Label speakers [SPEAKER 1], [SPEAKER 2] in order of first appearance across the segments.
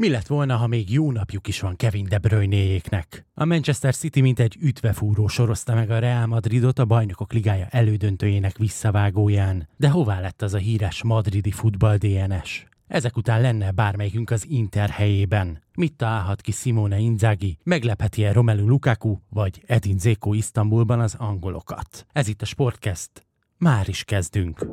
[SPEAKER 1] Mi lett volna, ha még jó napjuk is van Kevin De Bruyne-éknek? A Manchester City mint egy ütvefúró sorozta meg a Real Madridot a bajnokok ligája elődöntőjének visszavágóján. De hová lett az a híres madridi futball DNS? Ezek után lenne bármelyikünk az Inter helyében. Mit találhat ki Simone Inzaghi? Meglepheti-e Romelu Lukaku vagy Edin Zeko Isztambulban az angolokat? Ez itt a Sportcast. Már is kezdünk.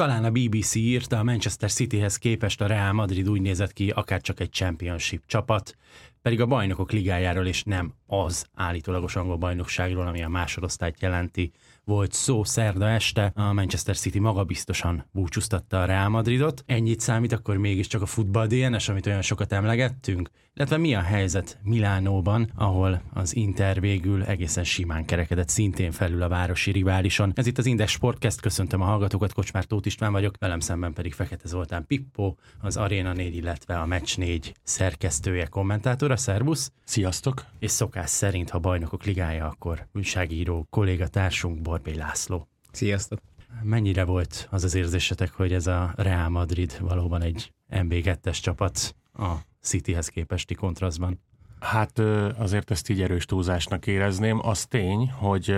[SPEAKER 1] Talán a BBC írta, a Manchester Cityhez képest a Real Madrid úgy nézett ki, akár csak egy championship csapat, pedig a bajnokok ligájáról és nem az állítólagos angol bajnokságról, ami a másodosztályt jelenti, volt szó szerda este, a Manchester City magabiztosan búcsúztatta a Real Madridot. Ennyit számít akkor mégiscsak a futball DNS, amit olyan sokat emlegettünk? Illetve mi a helyzet Milánóban, ahol az Inter végül egészen simán kerekedett szintén felül a városi riválison. Ez itt az Index Sportcast, köszöntöm a hallgatókat, Kocsmár Tóth István vagyok, velem szemben pedig Fekete Zoltán Pippo, az Arena 4, illetve a Match 4 szerkesztője, kommentátora. Szervusz!
[SPEAKER 2] Sziasztok!
[SPEAKER 1] És szokás szerint, ha bajnokok ligája, akkor újságíró kollégatársunk Borbély László.
[SPEAKER 3] Sziasztok!
[SPEAKER 1] Mennyire volt az az érzésetek, hogy ez a Real Madrid valóban egy MB2-es csapat a Cityhez képesti kontrasztban?
[SPEAKER 2] Hát azért ezt így erős túlzásnak érezném. Az tény, hogy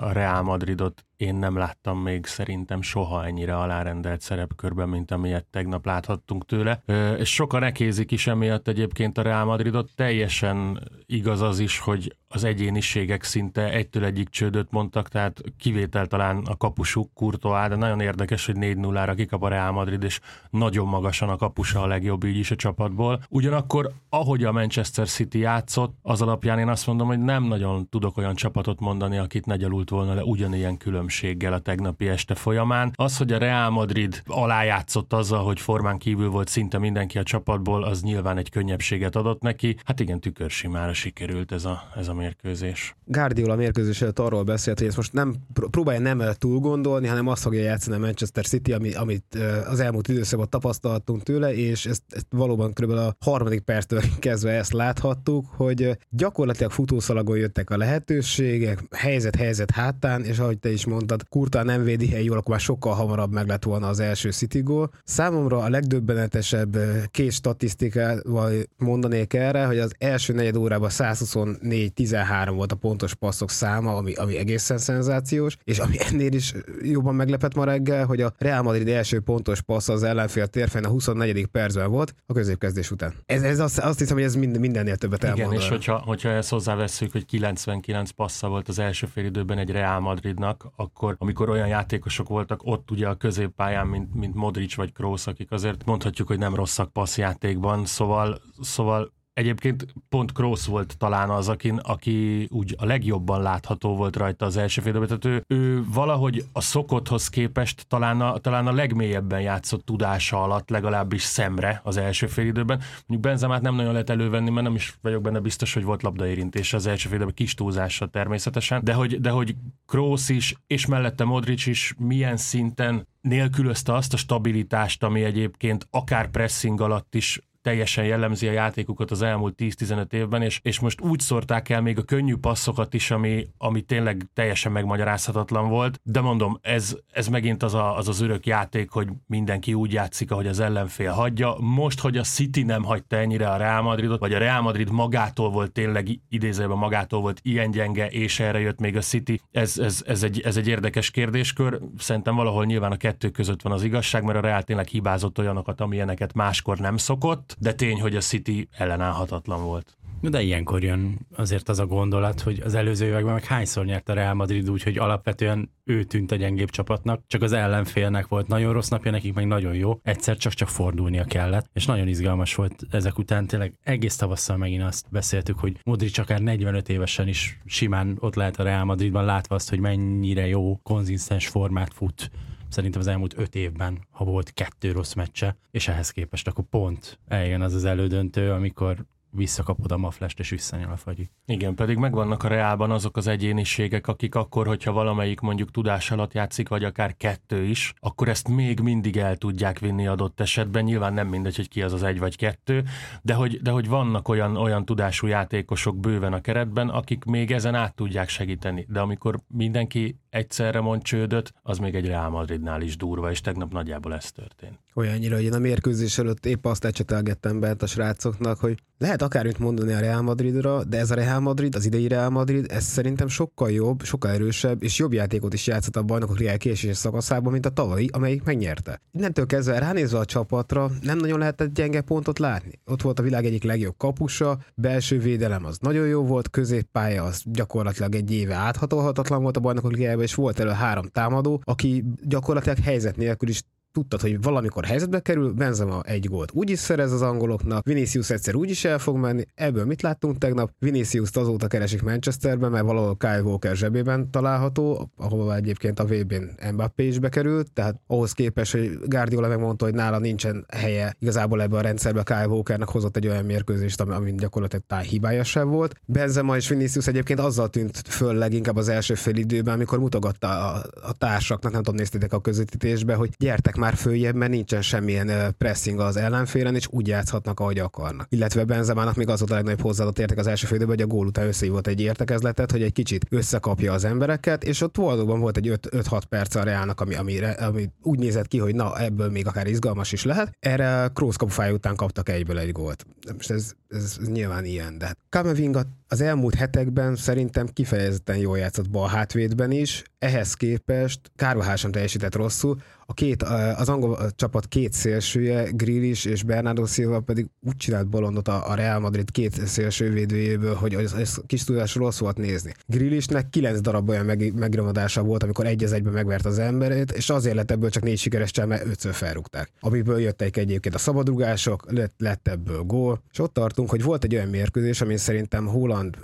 [SPEAKER 2] a Real Madridot én nem láttam még szerintem soha ennyire alárendelt szerepkörben, mint amilyet tegnap láthattunk tőle. És sokan ekézik is emiatt egyébként a Real Madridot. Teljesen igaz az is, hogy az egyéniségek szinte egytől egyik csődöt mondtak, tehát kivétel talán a kapusuk, Courtois, de nagyon érdekes, hogy 4-0-ra kikap a Real Madrid, és nagyon magasan a kapusa a legjobb így is a csapatból. Ugyanakkor, ahogy a Manchester City játszott, az alapján én azt mondom, hogy nem nagyon tudok olyan csapatot mondani, akit ne gyalult volna le ugyanilyen különbséggel a tegnapi este folyamán. Az, hogy a Real Madrid alájátszott azzal, hogy formán kívül volt szinte mindenki a csapatból, az nyilván egy könnyebbséget adott neki. Hát igen, tükörsimára sikerült ez a, ez a mérkőzés.
[SPEAKER 3] Guardiola mérkőzés előtt arról beszélt, hogy ezt most nem próbálja nem túl gondolni, hanem azt fogja játszani a Manchester City, ami, amit az elmúlt időszakban tapasztaltunk tőle, és ezt, ezt valóban kb. a harmadik perctől kezdve ezt láthattuk, hogy gyakorlatilag futószalagon jöttek a lehetőségek, helyzet-helyzet hátán, és ahogy te is mondtad, Kurtán nem védi hely jól, akkor már sokkal hamarabb meg lett volna az első City gól. Számomra a legdöbbenetesebb két statisztikával mondanék erre, hogy az első negyed órában 124 13 volt a pontos passzok száma, ami, ami egészen szenzációs, és ami ennél is jobban meglepett ma reggel, hogy a Real Madrid első pontos passz az ellenfél térfen a 24. percben volt a középkezdés után. Ez, ez azt, azt hiszem, hogy ez mind, mindennél többet elmond.
[SPEAKER 2] Igen, és hogyha, hogyha ezt hozzáveszünk, hogy 99 passza volt az első fél időben egy Real Madridnak, akkor amikor olyan játékosok voltak ott ugye a középpályán, mint, mint Modric vagy Kroos, akik azért mondhatjuk, hogy nem rosszak passzjátékban, szóval, szóval Egyébként pont Kroos volt talán az, akin, aki úgy a legjobban látható volt rajta az első fél tehát ő, ő valahogy a szokotthoz képest talán a, talán a legmélyebben játszott tudása alatt, legalábbis szemre az első fél időben. Mondjuk Benzemát nem nagyon lehet elővenni, mert nem is vagyok benne biztos, hogy volt labdaérintés az első fél időben, kis túlzással természetesen, de hogy, de hogy Kroos is, és mellette Modric is milyen szinten nélkülözte azt a stabilitást, ami egyébként akár pressing alatt is teljesen jellemzi a játékukat az elmúlt 10-15 évben, és, és most úgy szórták el még a könnyű passzokat is, ami, ami tényleg teljesen megmagyarázhatatlan volt, de mondom, ez, ez megint az, a, az az örök játék, hogy mindenki úgy játszik, ahogy az ellenfél hagyja. Most, hogy a City nem hagyta ennyire a Real Madridot, vagy a Real Madrid magától volt tényleg idézőben magától volt ilyen gyenge, és erre jött még a City, ez, ez, ez, egy, ez egy érdekes kérdéskör. Szerintem valahol nyilván a kettő között van az igazság, mert a Real tényleg hibázott olyanokat, amilyeneket máskor nem szokott, de tény, hogy a City ellenállhatatlan volt.
[SPEAKER 1] De ilyenkor jön azért az a gondolat, hogy az előző években meg hányszor nyert a Real Madrid úgy, hogy alapvetően ő tűnt a gyengébb csapatnak, csak az ellenfélnek volt nagyon rossz napja, nekik meg nagyon jó, egyszer csak-csak fordulnia kellett, és nagyon izgalmas volt ezek után, tényleg egész tavasszal megint azt beszéltük, hogy Modric akár 45 évesen is simán ott lehet a Real Madridban, látva azt, hogy mennyire jó, konzisztens formát fut, szerintem az elmúlt öt évben, ha volt kettő rossz meccse, és ehhez képest akkor pont eljön az az elődöntő, amikor visszakapod a maflest és visszanyal a fagyi.
[SPEAKER 2] Igen, pedig megvannak a reálban azok az egyéniségek, akik akkor, hogyha valamelyik mondjuk tudás alatt játszik, vagy akár kettő is, akkor ezt még mindig el tudják vinni adott esetben. Nyilván nem mindegy, hogy ki az az egy vagy kettő, de hogy, de hogy vannak olyan, olyan tudású játékosok bőven a keretben, akik még ezen át tudják segíteni. De amikor mindenki egyszerre mond csődöt, az még egy Real Madridnál is durva, és tegnap nagyjából ez történt.
[SPEAKER 3] Olyannyira, hogy én a mérkőzés előtt épp azt ecsetelgettem bent a srácoknak, hogy lehet akármit mondani a Real Madridra, de ez a Real Madrid, az idei Real Madrid, ez szerintem sokkal jobb, sokkal erősebb, és jobb játékot is játszott a bajnokok Real kieséses szakaszában, mint a tavalyi, amelyik megnyerte. Innentől kezdve ránézve a csapatra, nem nagyon lehetett gyenge pontot látni. Ott volt a világ egyik legjobb kapusa, belső védelem az nagyon jó volt, középpálya az gyakorlatilag egy éve áthatolhatatlan volt a bajnokok ligájában, és volt elő három támadó, aki gyakorlatilag helyzet nélkül is tudtad, hogy valamikor helyzetbe kerül, Benzema egy gólt úgy is szerez az angoloknak, Vinicius egyszer úgy is el fog menni, ebből mit láttunk tegnap? Vinicius azóta keresik Manchesterben, mert valahol Kyle Walker zsebében található, ahova egyébként a VB-n Mbappé is bekerült, tehát ahhoz képest, hogy Guardiola megmondta, hogy nála nincsen helye igazából ebbe a rendszerbe, Kyle Walkernek hozott egy olyan mérkőzést, ami gyakorlatilag táj hibája sem volt. Benzema és Vinicius egyébként azzal tűnt föl leginkább az első fél időben, amikor mutogatta a, a társaknak, nem tudom, néztétek a közvetítésbe, hogy gyertek már följebb, mert nincsen semmilyen pressing az ellenfélen, és úgy játszhatnak, ahogy akarnak. Illetve Benzemának még az volt a legnagyobb hozzáadott értek az első félidőben, hogy a gól után összehívott egy értekezletet, hogy egy kicsit összekapja az embereket, és ott valóban volt egy 5-6 perc a Reálnak, ami, ami, ami, úgy nézett ki, hogy na, ebből még akár izgalmas is lehet. Erre Kroos kapufája után kaptak egyből egy gólt. Most ez, ez, ez nyilván ilyen, de Kamavinga az elmúlt hetekben szerintem kifejezetten jól játszott bal hátvédben is, ehhez képest Kárvahál sem teljesített rosszul, a két, az angol csapat két szélsője, Grillis és Bernardo Silva pedig úgy csinált bolondot a Real Madrid két szélsővédőjéből, hogy ez, ez kis tudás rossz volt nézni. Grillisnek kilenc darab olyan meg, megromadása volt, amikor egy az egyben megvert az emberét, és azért lett ebből csak négy sikeres csel, mert ötször felrúgták. Amiből jöttek egyébként a szabadrugások, lett, lett ebből gól, és ott tartunk, hogy volt egy olyan mérkőzés, ami szerintem Holland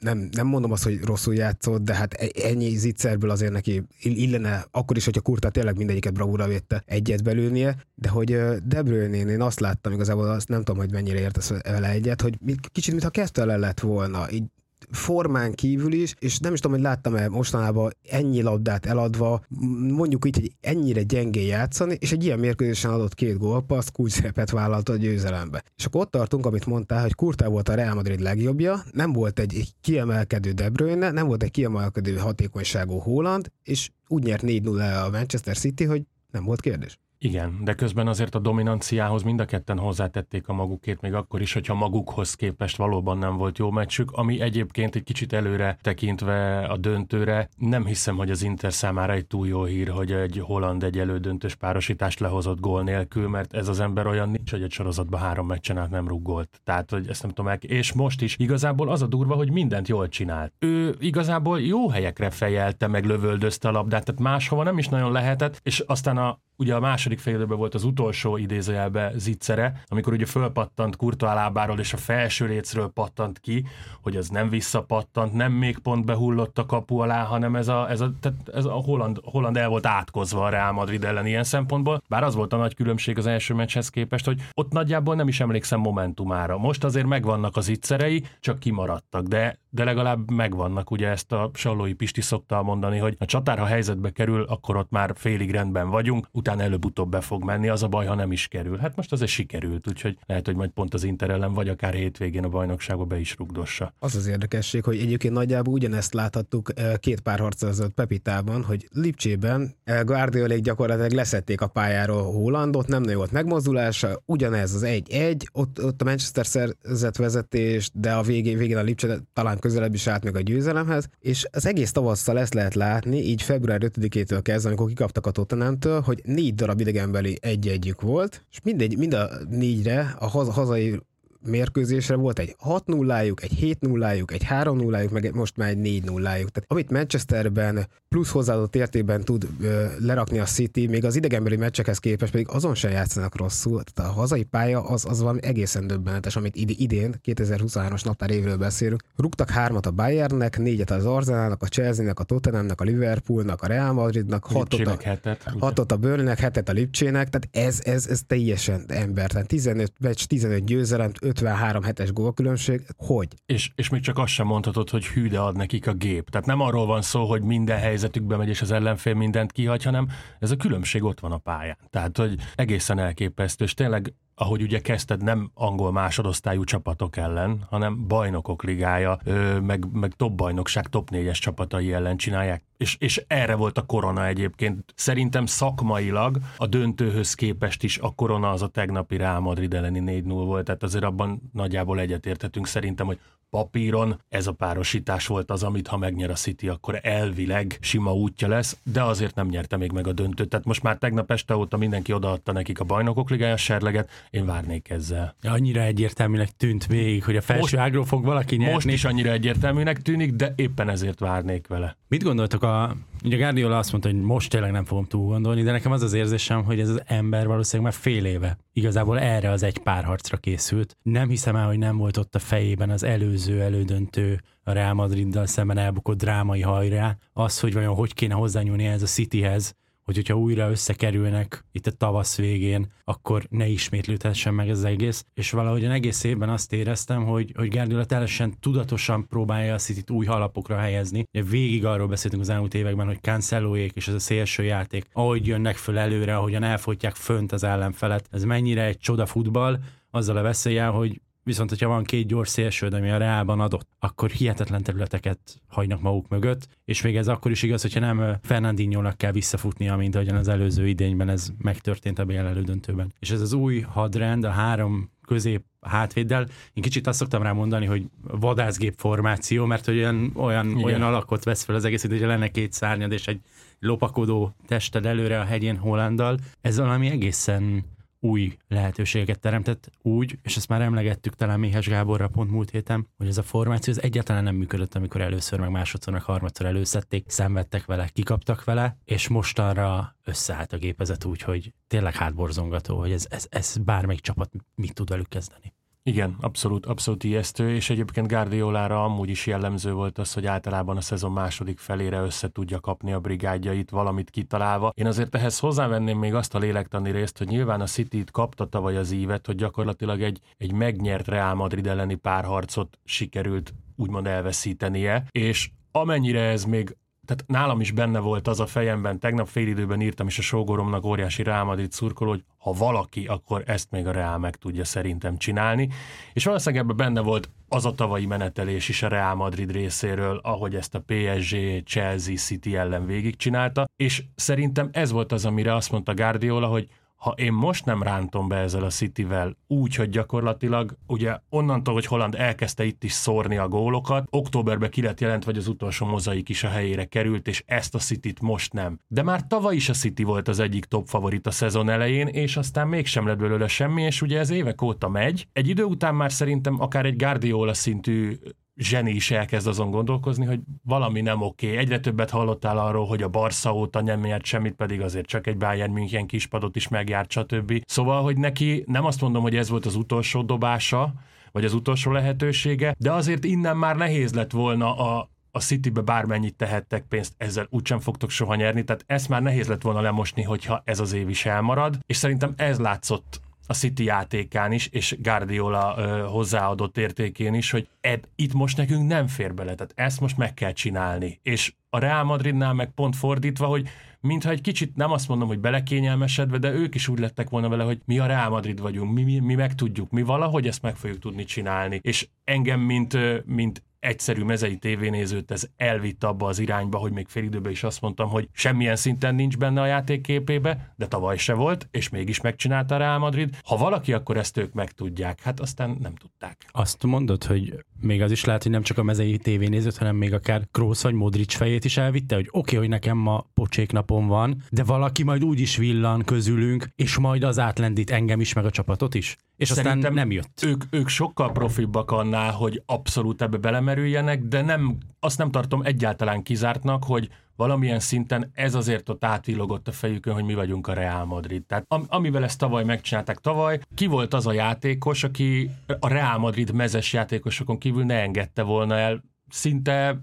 [SPEAKER 3] nem, nem mondom azt, hogy rosszul játszott, de hát e- ennyi zicserből azért neki illene, akkor is, hogyha Kurta tényleg mindegyiket bravúra védte egyet belülnie, de hogy De bruyne én azt láttam igazából, azt nem tudom, hogy mennyire értesz vele egyet, hogy kicsit, mintha kezdte lett volna, így formán kívül is, és nem is tudom, hogy láttam-e mostanában ennyi labdát eladva, mondjuk így, hogy ennyire gyengé játszani, és egy ilyen mérkőzésen adott két gólpaszt, kulcs szerepet vállalt a győzelembe. És akkor ott tartunk, amit mondtál, hogy Kurtá volt a Real Madrid legjobbja, nem volt egy kiemelkedő De Bruyne, nem volt egy kiemelkedő hatékonyságú Holland, és úgy nyert 4-0 a Manchester City, hogy nem volt kérdés.
[SPEAKER 2] Igen, de közben azért a dominanciához mind a ketten hozzátették a magukét, még akkor is, hogyha magukhoz képest valóban nem volt jó meccsük, ami egyébként egy kicsit előre tekintve a döntőre, nem hiszem, hogy az Inter számára egy túl jó hír, hogy egy holland egy elődöntős párosítást lehozott gól nélkül, mert ez az ember olyan nincs, hogy egy sorozatban három meccsen át nem rúg gólt. Tehát, hogy ezt nem tudom el. És most is igazából az a durva, hogy mindent jól csinált. Ő igazából jó helyekre fejelte, meg lövöldözte a labdát, tehát máshova nem is nagyon lehetett, és aztán a Ugye a második félidőben volt az utolsó idézőjelbe zicsere, amikor ugye fölpattant Kurta lábáról és a felső lécről pattant ki, hogy az nem visszapattant, nem még pont behullott a kapu alá, hanem ez a, ez a, tehát ez a Holland, Holland el volt átkozva a Real Madrid ellen ilyen szempontból. Bár az volt a nagy különbség az első meccshez képest, hogy ott nagyjából nem is emlékszem momentumára. Most azért megvannak az ittszerei, csak kimaradtak, de de legalább megvannak. Ugye ezt a Sallói Pisti szokta mondani, hogy a csatár, ha helyzetbe kerül, akkor ott már félig rendben vagyunk, utána előbb-utóbb be fog menni, az a baj, ha nem is kerül. Hát most azért sikerült, úgyhogy lehet, hogy majd pont az Inter ellen, vagy akár hétvégén a bajnokságba be is rugdossa.
[SPEAKER 3] Az az érdekesség, hogy egyébként nagyjából ugyanezt láthattuk két pár harcolazott Pepitában, hogy Lipcsében Guardiolék gyakorlatilag leszették a pályáról Hollandot, nem nagyon volt megmozdulása, ugyanez az egy-egy, ott, ott a Manchester szerzett vezetés, de a végén, végén a Lipcse talán közelebb is állt meg a győzelemhez, és az egész tavasszal ezt lehet látni, így február 5-től kezdve, amikor kikaptak a Tottenhamtől, hogy négy darab idegenbeli egy-együk volt, és mindegy, mind a négyre a hazai mérkőzésre volt egy 6 0 egy 7 0 egy 3 0 meg most már egy 4 0 Tehát amit Manchesterben plusz hozzáadott értékben tud ö, lerakni a City, még az idegenbeli meccsekhez képest pedig azon sem játszanak rosszul. Tehát a hazai pálya az, az valami egészen döbbenetes, amit idén, 2023-as naptár évről beszélünk. Rúgtak hármat a Bayernnek, négyet az Arsenalnak, a Chelsea-nek, a Tottenhamnek, a Liverpoolnak, a Real Madridnak, hatot a, hetet, hatot a Burnleynek, hetet a Lipcsének, tehát ez, ez, ez teljesen ember. Tehát 15 meccs, 15 győzelem, 53 hetes gólkülönbség, hogy?
[SPEAKER 2] És, és még csak azt sem mondhatod, hogy hű, de ad nekik a gép. Tehát nem arról van szó, hogy minden helyzetükbe megy, és az ellenfél mindent kihagy, hanem ez a különbség ott van a pályán. Tehát, hogy egészen elképesztő, és tényleg ahogy ugye kezdted, nem angol másodosztályú csapatok ellen, hanem bajnokok ligája, meg, meg top bajnokság, top négyes csapatai ellen csinálják. És, és erre volt a korona egyébként. Szerintem szakmailag a döntőhöz képest is a korona az a tegnapi Real Madrid elleni 4-0 volt, tehát azért abban nagyjából egyetérthetünk szerintem, hogy papíron ez a párosítás volt az, amit ha megnyer a City, akkor elvileg sima útja lesz, de azért nem nyerte még meg a döntőt. Tehát most már tegnap este óta mindenki odaadta nekik a bajnokok ligája serleget, én várnék ezzel.
[SPEAKER 1] Annyira egyértelműnek tűnt végig, hogy a felső most, ágról fog valaki nyerni.
[SPEAKER 2] Most is annyira egyértelműnek tűnik, de éppen ezért várnék vele.
[SPEAKER 1] Mit gondoltok a... Ugye Guardiola azt mondta, hogy most tényleg nem fogom túl gondolni, de nekem az az érzésem, hogy ez az ember valószínűleg már fél éve igazából erre az egy párharcra készült. Nem hiszem el, hogy nem volt ott a fejében az előző elődöntő a Real Madriddal szemben elbukott drámai hajrá. Az, hogy vajon hogy kéne hozzányúlni ez a Cityhez, hogy hogyha újra összekerülnek itt a tavasz végén, akkor ne ismétlődhessen meg ez egész. És valahogyan egész évben azt éreztem, hogy, hogy Guardiola teljesen tudatosan próbálja a city új halapokra helyezni. Ugye végig arról beszéltünk az elmúlt években, hogy Cancelóék és ez a szélső játék, ahogy jönnek föl előre, ahogyan elfogyják fönt az ellenfelet, ez mennyire egy csoda futball, azzal a veszéllyel, hogy Viszont, hogyha van két gyors szélsőd, ami a Reálban adott, akkor hihetetlen területeket hagynak maguk mögött, és még ez akkor is igaz, hogyha nem Fernandinho-nak kell visszafutnia, mint ahogyan az előző idényben ez megtörtént a BL elődöntőben. És ez az új hadrend, a három közép hátvéddel. Én kicsit azt szoktam rá mondani, hogy vadászgép formáció, mert hogy olyan, olyan, olyan alakot vesz fel az egész, hogy lenne két szárnyad és egy lopakodó tested előre a hegyén Hollandal. Ez valami egészen új lehetőségeket teremtett úgy, és ezt már emlegettük talán Méhes Gáborra pont múlt héten, hogy ez a formáció az egyáltalán nem működött, amikor először, meg másodszor, meg harmadszor előszedték, szenvedtek vele, kikaptak vele, és mostanra összeállt a gépezet úgy, hogy tényleg hátborzongató, hogy ez, ez, ez bármelyik csapat mit tud velük kezdeni.
[SPEAKER 2] Igen, abszolút, abszolút ijesztő, és egyébként Guardiolára amúgy is jellemző volt az, hogy általában a szezon második felére össze tudja kapni a brigádjait, valamit kitalálva. Én azért ehhez hozzávenném még azt a lélektani részt, hogy nyilván a City-t kapta tavaly az ívet, hogy gyakorlatilag egy, egy megnyert Real Madrid elleni párharcot sikerült úgymond elveszítenie, és amennyire ez még tehát nálam is benne volt az a fejemben, tegnap fél időben írtam is a sógoromnak óriási Real Madrid szurkoló, hogy ha valaki, akkor ezt még a Real meg tudja szerintem csinálni. És valószínűleg ebben benne volt az a tavalyi menetelés is a Real Madrid részéről, ahogy ezt a PSG, Chelsea, City ellen végigcsinálta, és szerintem ez volt az, amire azt mondta Guardiola, hogy ha én most nem rántom be ezzel a Cityvel úgy, hogy gyakorlatilag ugye onnantól, hogy Holland elkezdte itt is szórni a gólokat, októberben ki lett jelent, vagy az utolsó mozaik is a helyére került, és ezt a Cityt most nem. De már tavaly is a City volt az egyik top favorit a szezon elején, és aztán mégsem lett belőle semmi, és ugye ez évek óta megy. Egy idő után már szerintem akár egy Guardiola szintű zseni is elkezd azon gondolkozni, hogy valami nem oké. Egyre többet hallottál arról, hogy a Barca óta nem nyert semmit, pedig azért csak egy Bayern München kispadot is megjárt, stb. Szóval, hogy neki nem azt mondom, hogy ez volt az utolsó dobása, vagy az utolsó lehetősége, de azért innen már nehéz lett volna a, a Citybe bármennyit tehettek pénzt, ezzel úgysem fogtok soha nyerni, tehát ezt már nehéz lett volna lemosni, hogyha ez az év is elmarad, és szerintem ez látszott a City játékán is, és Guardiola ö, hozzáadott értékén is, hogy eb, itt most nekünk nem fér bele, tehát ezt most meg kell csinálni. És a Real Madridnál meg pont fordítva, hogy mintha egy kicsit nem azt mondom, hogy belekényelmesedve, de ők is úgy lettek volna vele, hogy mi a Real Madrid vagyunk, mi, mi, mi meg tudjuk, mi valahogy ezt meg fogjuk tudni csinálni. És engem, mint, mint egyszerű mezei tévénézőt ez elvitt abba az irányba, hogy még fél időben is azt mondtam, hogy semmilyen szinten nincs benne a játék képébe, de tavaly se volt, és mégis megcsinálta Real Madrid. Ha valaki, akkor ezt ők meg tudják. Hát aztán nem tudták.
[SPEAKER 1] Azt mondod, hogy még az is lehet, hogy nem csak a mezei tévénézőt, hanem még akár Krósz vagy Modric fejét is elvitte, hogy oké, okay, hogy nekem ma pocsék napom van, de valaki majd úgy is villan közülünk, és majd az átlendít engem is, meg a csapatot is. És Szerintem aztán nem jött.
[SPEAKER 2] Ők, ők sokkal profibbak annál, hogy abszolút ebbe belemerüljenek, de nem, azt nem tartom egyáltalán kizártnak, hogy valamilyen szinten ez azért ott átvillogott a fejükön, hogy mi vagyunk a Real Madrid. Tehát am, amivel ezt tavaly megcsinálták tavaly, ki volt az a játékos, aki a Real Madrid mezes játékosokon kívül ne engedte volna el szinte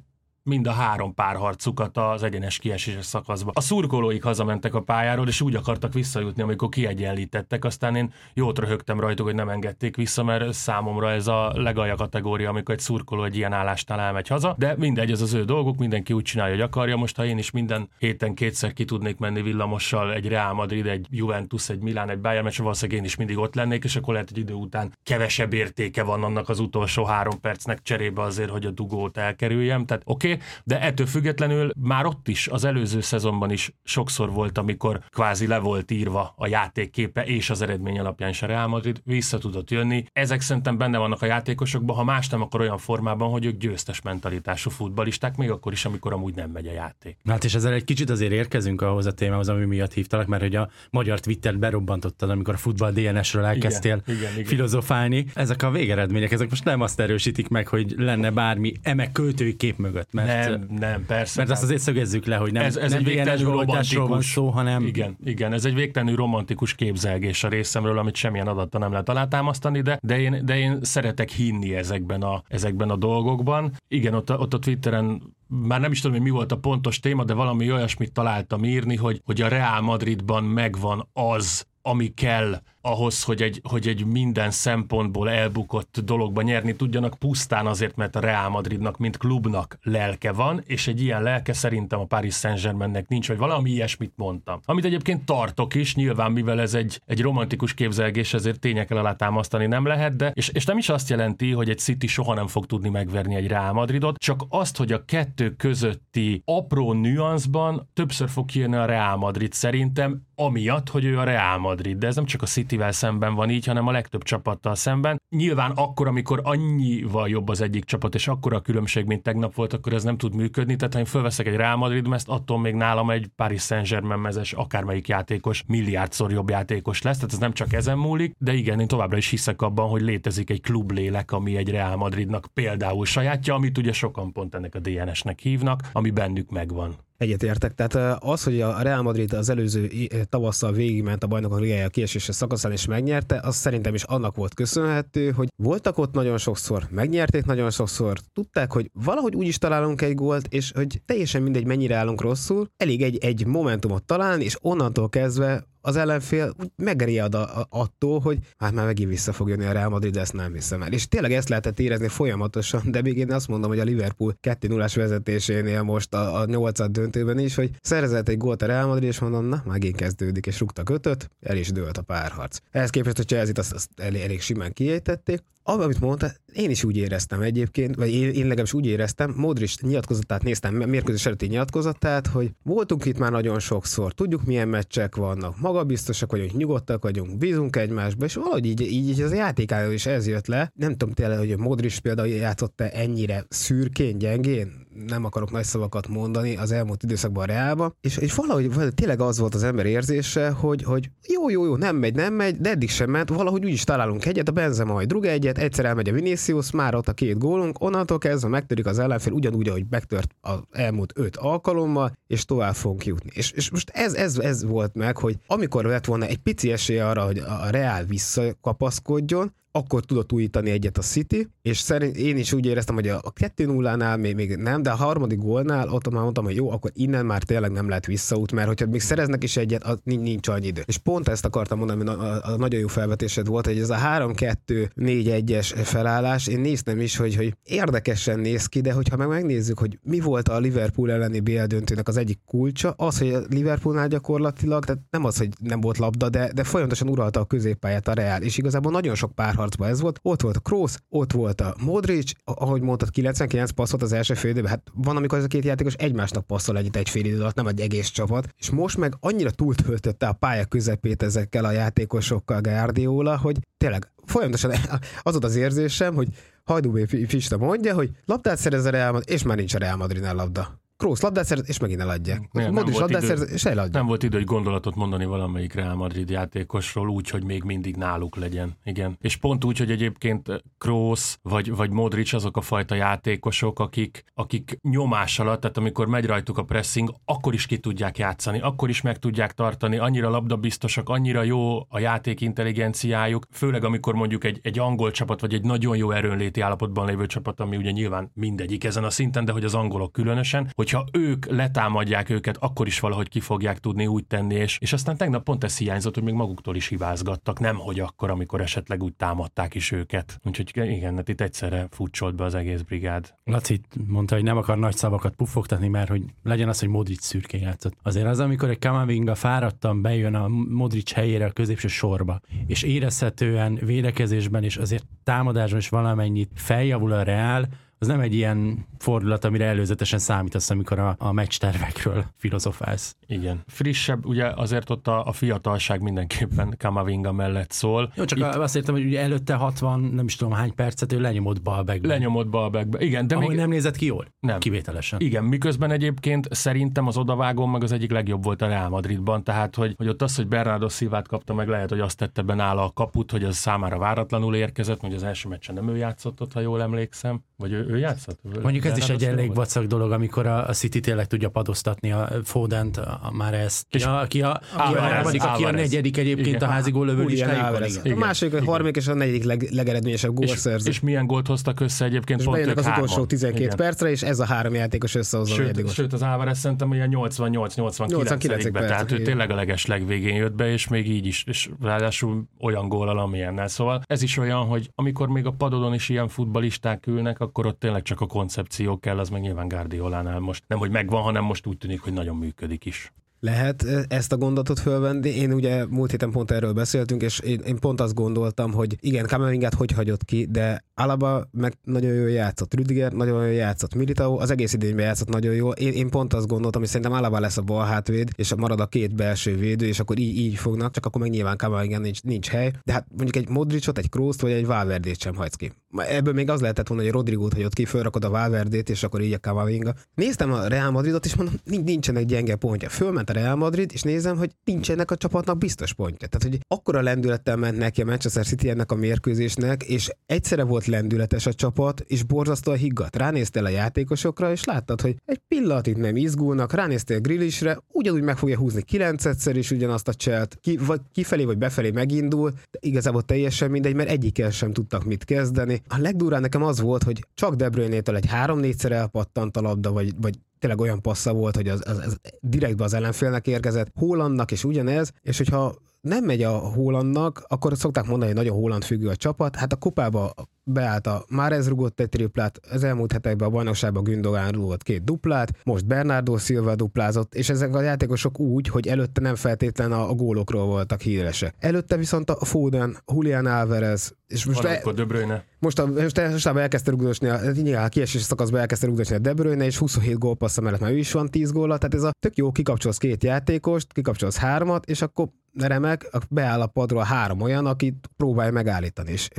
[SPEAKER 2] mind a három párharcukat az egyenes kieséses szakaszba. A szurkolóik hazamentek a pályáról, és úgy akartak visszajutni, amikor kiegyenlítettek, aztán én jót röhögtem rajtuk, hogy nem engedték vissza, mert számomra ez a legalja kategória, amikor egy szurkoló egy ilyen állásnál elmegy haza, de mindegy, ez az ő dolguk, mindenki úgy csinálja, hogy akarja. Most ha én is minden héten kétszer ki tudnék menni villamossal, egy Real Madrid, egy Juventus, egy Milán, egy Bayern, mert valószínűleg én is mindig ott lennék, és akkor lehet, hogy idő után kevesebb értéke van annak az utolsó három percnek cserébe azért, hogy a dugót elkerüljem. Tehát oké, okay, de ettől függetlenül már ott is, az előző szezonban is sokszor volt, amikor kvázi le volt írva a játékképe és az eredmény alapján is a Real Madrid vissza tudott jönni. Ezek szerintem benne vannak a játékosokban, ha más nem, akkor olyan formában, hogy ők győztes mentalitású futballisták, még akkor is, amikor amúgy nem megy a játék.
[SPEAKER 1] Hát és ezzel egy kicsit azért érkezünk ahhoz a témához, ami miatt hívtalak, mert hogy a magyar Twitter berobbantottad, amikor a futball DNS-ről elkezdtél igen, igen, igen. filozofálni. Ezek a végeredmények, ezek most nem azt erősítik meg, hogy lenne bármi eme költői kép mögött. Mert,
[SPEAKER 2] nem, nem, persze.
[SPEAKER 1] Mert azt azért szögezzük le, hogy nem,
[SPEAKER 2] ez, ez
[SPEAKER 1] nem
[SPEAKER 2] egy végtelenül romantikus,
[SPEAKER 1] van szó, hanem...
[SPEAKER 2] Igen, igen, ez egy végtelenül romantikus képzelgés a részemről, amit semmilyen adattal nem lehet alátámasztani, de, de, én, de én szeretek hinni ezekben a, ezekben a dolgokban. Igen, ott, ott a Twitteren már nem is tudom, hogy mi volt a pontos téma, de valami olyasmit találtam írni, hogy, hogy a Real Madridban megvan az, ami kell ahhoz, hogy egy, hogy egy minden szempontból elbukott dologba nyerni tudjanak, pusztán azért, mert a Real Madridnak, mint klubnak lelke van, és egy ilyen lelke szerintem a Paris Saint-Germainnek nincs, vagy valami ilyesmit mondtam. Amit egyébként tartok is, nyilván mivel ez egy, egy romantikus képzelgés, ezért tényekkel alátámasztani nem lehet, de és, és nem is azt jelenti, hogy egy City soha nem fog tudni megverni egy Real Madridot, csak azt, hogy a kettő közötti apró nüanszban többször fog kijönni a Real Madrid szerintem, amiatt, hogy ő a Real Madrid, de ez nem csak a Cityvel szemben van így, hanem a legtöbb csapattal szemben. Nyilván akkor, amikor annyival jobb az egyik csapat, és akkor a különbség, mint tegnap volt, akkor ez nem tud működni. Tehát ha én fölveszek egy Real Madrid mezt, attól még nálam egy Paris Saint-Germain mezes, akármelyik játékos milliárdszor jobb játékos lesz. Tehát ez nem csak ezen múlik, de igen, én továbbra is hiszek abban, hogy létezik egy klublélek, ami egy Real Madridnak például sajátja, amit ugye sokan pont ennek a DNS-nek hívnak, ami bennük megvan.
[SPEAKER 3] Egyetértek. Tehát az, hogy a Real Madrid az előző tavasszal végigment a bajnokok ligája kiesése szakaszán és megnyerte, az szerintem is annak volt köszönhető, hogy voltak ott nagyon sokszor, megnyerték nagyon sokszor, tudták, hogy valahogy úgy is találunk egy gólt, és hogy teljesen mindegy, mennyire állunk rosszul, elég egy, egy momentumot találni, és onnantól kezdve az ellenfél megriad attól, hogy hát már megint vissza fog jönni a Real Madrid, de ezt nem hiszem el. És tényleg ezt lehetett érezni folyamatosan, de még én azt mondom, hogy a Liverpool 2 0 vezetésénél most a, a 8 döntőben is, hogy szerzett egy gólt a Real Madrid, és mondom, na, megint kezdődik, és rúgta kötöt, el is dőlt a párharc. Ehhez képest a Chelsea-t azt, azt elég, elég simán kiejtették, amit mondta, én is úgy éreztem egyébként, vagy én, én legalábbis úgy éreztem, Modric nyilatkozatát néztem, mérkőzés előtti nyilatkozatát, hogy voltunk itt már nagyon sokszor, tudjuk milyen meccsek vannak, magabiztosak vagyunk, nyugodtak vagyunk, bízunk egymásba, és valahogy így, így, így az játékáról is ez jött le. Nem tudom tényleg, hogy Modric például játszott ennyire szürkén, gyengén, nem akarok nagy szavakat mondani az elmúlt időszakban a Reálba, és, és valahogy, valahogy tényleg az volt az ember érzése, hogy, hogy jó, jó, jó, nem megy, nem megy, de eddig sem ment, valahogy úgy is találunk egyet, a Benze majd rúg egyet, egyszer elmegy a Vinicius, már ott a két gólunk, onnantól kezdve megtörik az ellenfél, ugyanúgy, ahogy megtört az elmúlt öt alkalommal, és tovább fogunk jutni. És, és most ez, ez, ez volt meg, hogy amikor lett volna egy pici esély arra, hogy a Real visszakapaszkodjon, akkor tudott újítani egyet a City, és szerint én is úgy éreztem, hogy a 2-0-nál még, még nem, de a harmadik gólnál ott már mondtam, hogy jó, akkor innen már tényleg nem lehet visszaút, mert hogyha még szereznek is egyet, az nincs, annyi idő. És pont ezt akartam mondani, hogy a, a, a nagyon jó felvetésed volt, hogy ez a 3-2-4-1-es felállás, én néztem is, hogy, hogy érdekesen néz ki, de hogyha meg megnézzük, hogy mi volt a Liverpool elleni BL döntőnek az egyik kulcsa, az, hogy a Liverpoolnál gyakorlatilag, tehát nem az, hogy nem volt labda, de, de folyamatosan uralta a középpályát a Real, és igazából nagyon sok párharc harcban ez volt. Ott volt a Kroos, ott volt a Modric, ahogy mondtad, 99 passzolt az első fél időben. Hát van, amikor ez a két játékos egymásnak passzol egyet egy fél idő alatt, nem egy egész csapat. És most meg annyira túltöltötte a pálya közepét ezekkel a játékosokkal Guardiola, hogy tényleg folyamatosan az volt az érzésem, hogy Hajdúbé Fista mondja, hogy labdát szerez a Real Madrid, és már nincs a Real Madridnál labda Kroos labdát szerez, és megint eladja.
[SPEAKER 2] Nem, nem
[SPEAKER 3] Modric
[SPEAKER 2] idő.
[SPEAKER 3] szerez, és eladja.
[SPEAKER 2] Nem volt idő, hogy gondolatot mondani valamelyik Real Madrid játékosról úgy, hogy még mindig náluk legyen. Igen. És pont úgy, hogy egyébként Kroos vagy, vagy Modric azok a fajta játékosok, akik, akik nyomás alatt, tehát amikor megy rajtuk a pressing, akkor is ki tudják játszani, akkor is meg tudják tartani, annyira labdabiztosak, annyira jó a játék intelligenciájuk, főleg amikor mondjuk egy, egy angol csapat, vagy egy nagyon jó erőnléti állapotban lévő csapat, ami ugye nyilván mindegyik ezen a szinten, de hogy az angolok különösen, hogyha ők letámadják őket, akkor is valahogy ki fogják tudni úgy tenni, és, és aztán tegnap pont ez hiányzott, hogy még maguktól is hibázgattak, nem hogy akkor, amikor esetleg úgy támadták is őket. Úgyhogy igen, hát itt egyszerre futcsolt be az egész brigád.
[SPEAKER 1] Laci mondta, hogy nem akar nagy szavakat puffogtatni, mert hogy legyen az, hogy Modric szürkén játszott. Azért az, amikor egy Kamavinga fáradtan bejön a Modric helyére a középső sorba, és érezhetően védekezésben és azért támadásban is valamennyit feljavul a Reál, az nem egy ilyen fordulat, amire előzetesen számítasz, amikor a, a meccs tervekről filozofálsz.
[SPEAKER 2] Igen. Frissebb, ugye azért ott a, a fiatalság mindenképpen Kamavinga mellett szól.
[SPEAKER 1] Jó, csak Itt... azt értem, hogy ugye előtte 60, nem is tudom hány percet, ő lenyomott balbekbe.
[SPEAKER 2] Lenyomott balbekbe. Igen, de
[SPEAKER 1] Ahogy
[SPEAKER 2] még...
[SPEAKER 1] nem nézett ki jól?
[SPEAKER 2] Nem.
[SPEAKER 1] Kivételesen.
[SPEAKER 2] Igen, miközben egyébként szerintem az odavágón meg az egyik legjobb volt a Real Madridban, tehát hogy, hogy ott az, hogy Bernardo Szilvát kapta meg, lehet, hogy azt tette be nála a kaput, hogy az számára váratlanul érkezett, hogy az első meccsen nem ő játszott ott, ha jól emlékszem. Vagy ő, ő játszott?
[SPEAKER 1] Mondjuk ez is egy elég vacak dolog, amikor a, a City tényleg tudja padoztatni a Fodent, a, már ezt.
[SPEAKER 2] És
[SPEAKER 1] Ja, aki a, aki a
[SPEAKER 2] Álvarez,
[SPEAKER 1] harmadik, aki a
[SPEAKER 2] Álvarez.
[SPEAKER 1] negyedik egyébként
[SPEAKER 2] Igen.
[SPEAKER 1] a házi gólövő
[SPEAKER 3] Julian
[SPEAKER 1] listájukon.
[SPEAKER 3] Álvarez.
[SPEAKER 1] igen.
[SPEAKER 3] A második, a harmadik és a negyedik leg, legeredményesebb
[SPEAKER 2] és,
[SPEAKER 3] gólszerző.
[SPEAKER 2] és milyen gólt hoztak össze egyébként
[SPEAKER 3] És
[SPEAKER 2] pont ők
[SPEAKER 3] az utolsó
[SPEAKER 2] hárman.
[SPEAKER 3] 12
[SPEAKER 2] Igen.
[SPEAKER 3] percre, és ez a három játékos összehozza a negyedik
[SPEAKER 2] Sőt, sőt, az Álvarez szerintem ilyen 88-89
[SPEAKER 3] 89
[SPEAKER 2] be,
[SPEAKER 3] perc,
[SPEAKER 2] tehát ő tényleg a leges legvégén jött be, és még így is, és ráadásul olyan góllal, amilyennel. Szóval ez is olyan, hogy amikor még a padodon is ilyen futbalisták ülnek, akkor ott tényleg csak a koncepció kell, az meg nyilván Guardiolánál most nem, hogy megvan, hanem most úgy tűnik, hogy nagyon működik is.
[SPEAKER 3] Lehet eh, ezt a gondolatot fölvenni. Én ugye múlt héten pont erről beszéltünk, és én, én pont azt gondoltam, hogy igen, Kamevingát hogy hagyott ki, de Alaba meg nagyon jól játszott, Rüdiger nagyon jól játszott, Militao az egész idényben játszott nagyon jól. Én, én pont azt gondoltam, hogy szerintem Alaba lesz a bal hátvéd, és marad a két belső védő, és akkor így, így fognak, csak akkor meg nyilván Kamevingán nincs, nincs hely. De hát mondjuk egy Modricot, egy Krooszt vagy egy Valverdét sem hagysz ki. Ebből még az lehetett volna, hogy Rodrigót hagyott ki, fölrakod a Valverdét, és akkor így a Kamavinga. Néztem a Real Madridot, és mondom, "Nin- nincsenek gyenge pontja. Fölment a Real Madrid, és nézem, hogy nincsenek a csapatnak biztos pontja. Tehát, hogy akkora lendülettel ment neki a Manchester City ennek a mérkőzésnek, és egyszerre volt lendületes a csapat, és borzasztóan higgadt. Ránéztél a játékosokra, és láttad, hogy egy pillanatig nem izgulnak, ránéztél Grillisre, ugyanúgy meg fogja húzni kilencedszer is ugyanazt a cselt, ki, vagy kifelé vagy befelé megindul, de igazából teljesen mindegy, mert egyikkel sem tudtak mit kezdeni. A legdurább nekem az volt, hogy csak De Bruyne-től egy három-négyszer elpattant a labda, vagy, vagy tényleg olyan passza volt, hogy az, az, az direktbe az ellenfélnek érkezett, Hollandnak is ugyanez, és hogyha nem megy a Hollandnak, akkor szokták mondani, hogy nagyon Holland függő a csapat. Hát a kupába beállt a Márez rugott egy triplát, az elmúlt hetekben a bajnokságban Gündogan rugott két duplát, most Bernardo Silva duplázott, és ezek a játékosok úgy, hogy előtte nem feltétlen a, a gólokról voltak híresek. Előtte viszont a Foden, Julian Alvarez, és most,
[SPEAKER 2] Van
[SPEAKER 3] e,
[SPEAKER 2] akkor De Bruyne.
[SPEAKER 3] most, a, most elkezdte rugdosni, a, nyilván a kiesés szakaszban elkezdte rugdosni a De Bruyne, és 27 gólpassza mellett már ő is van 10 góla, tehát ez a tök jó, kikapcsolsz két játékost, kikapcsolsz hármat, és akkor remek, beáll a padról három olyan, akit próbálj megállítani. És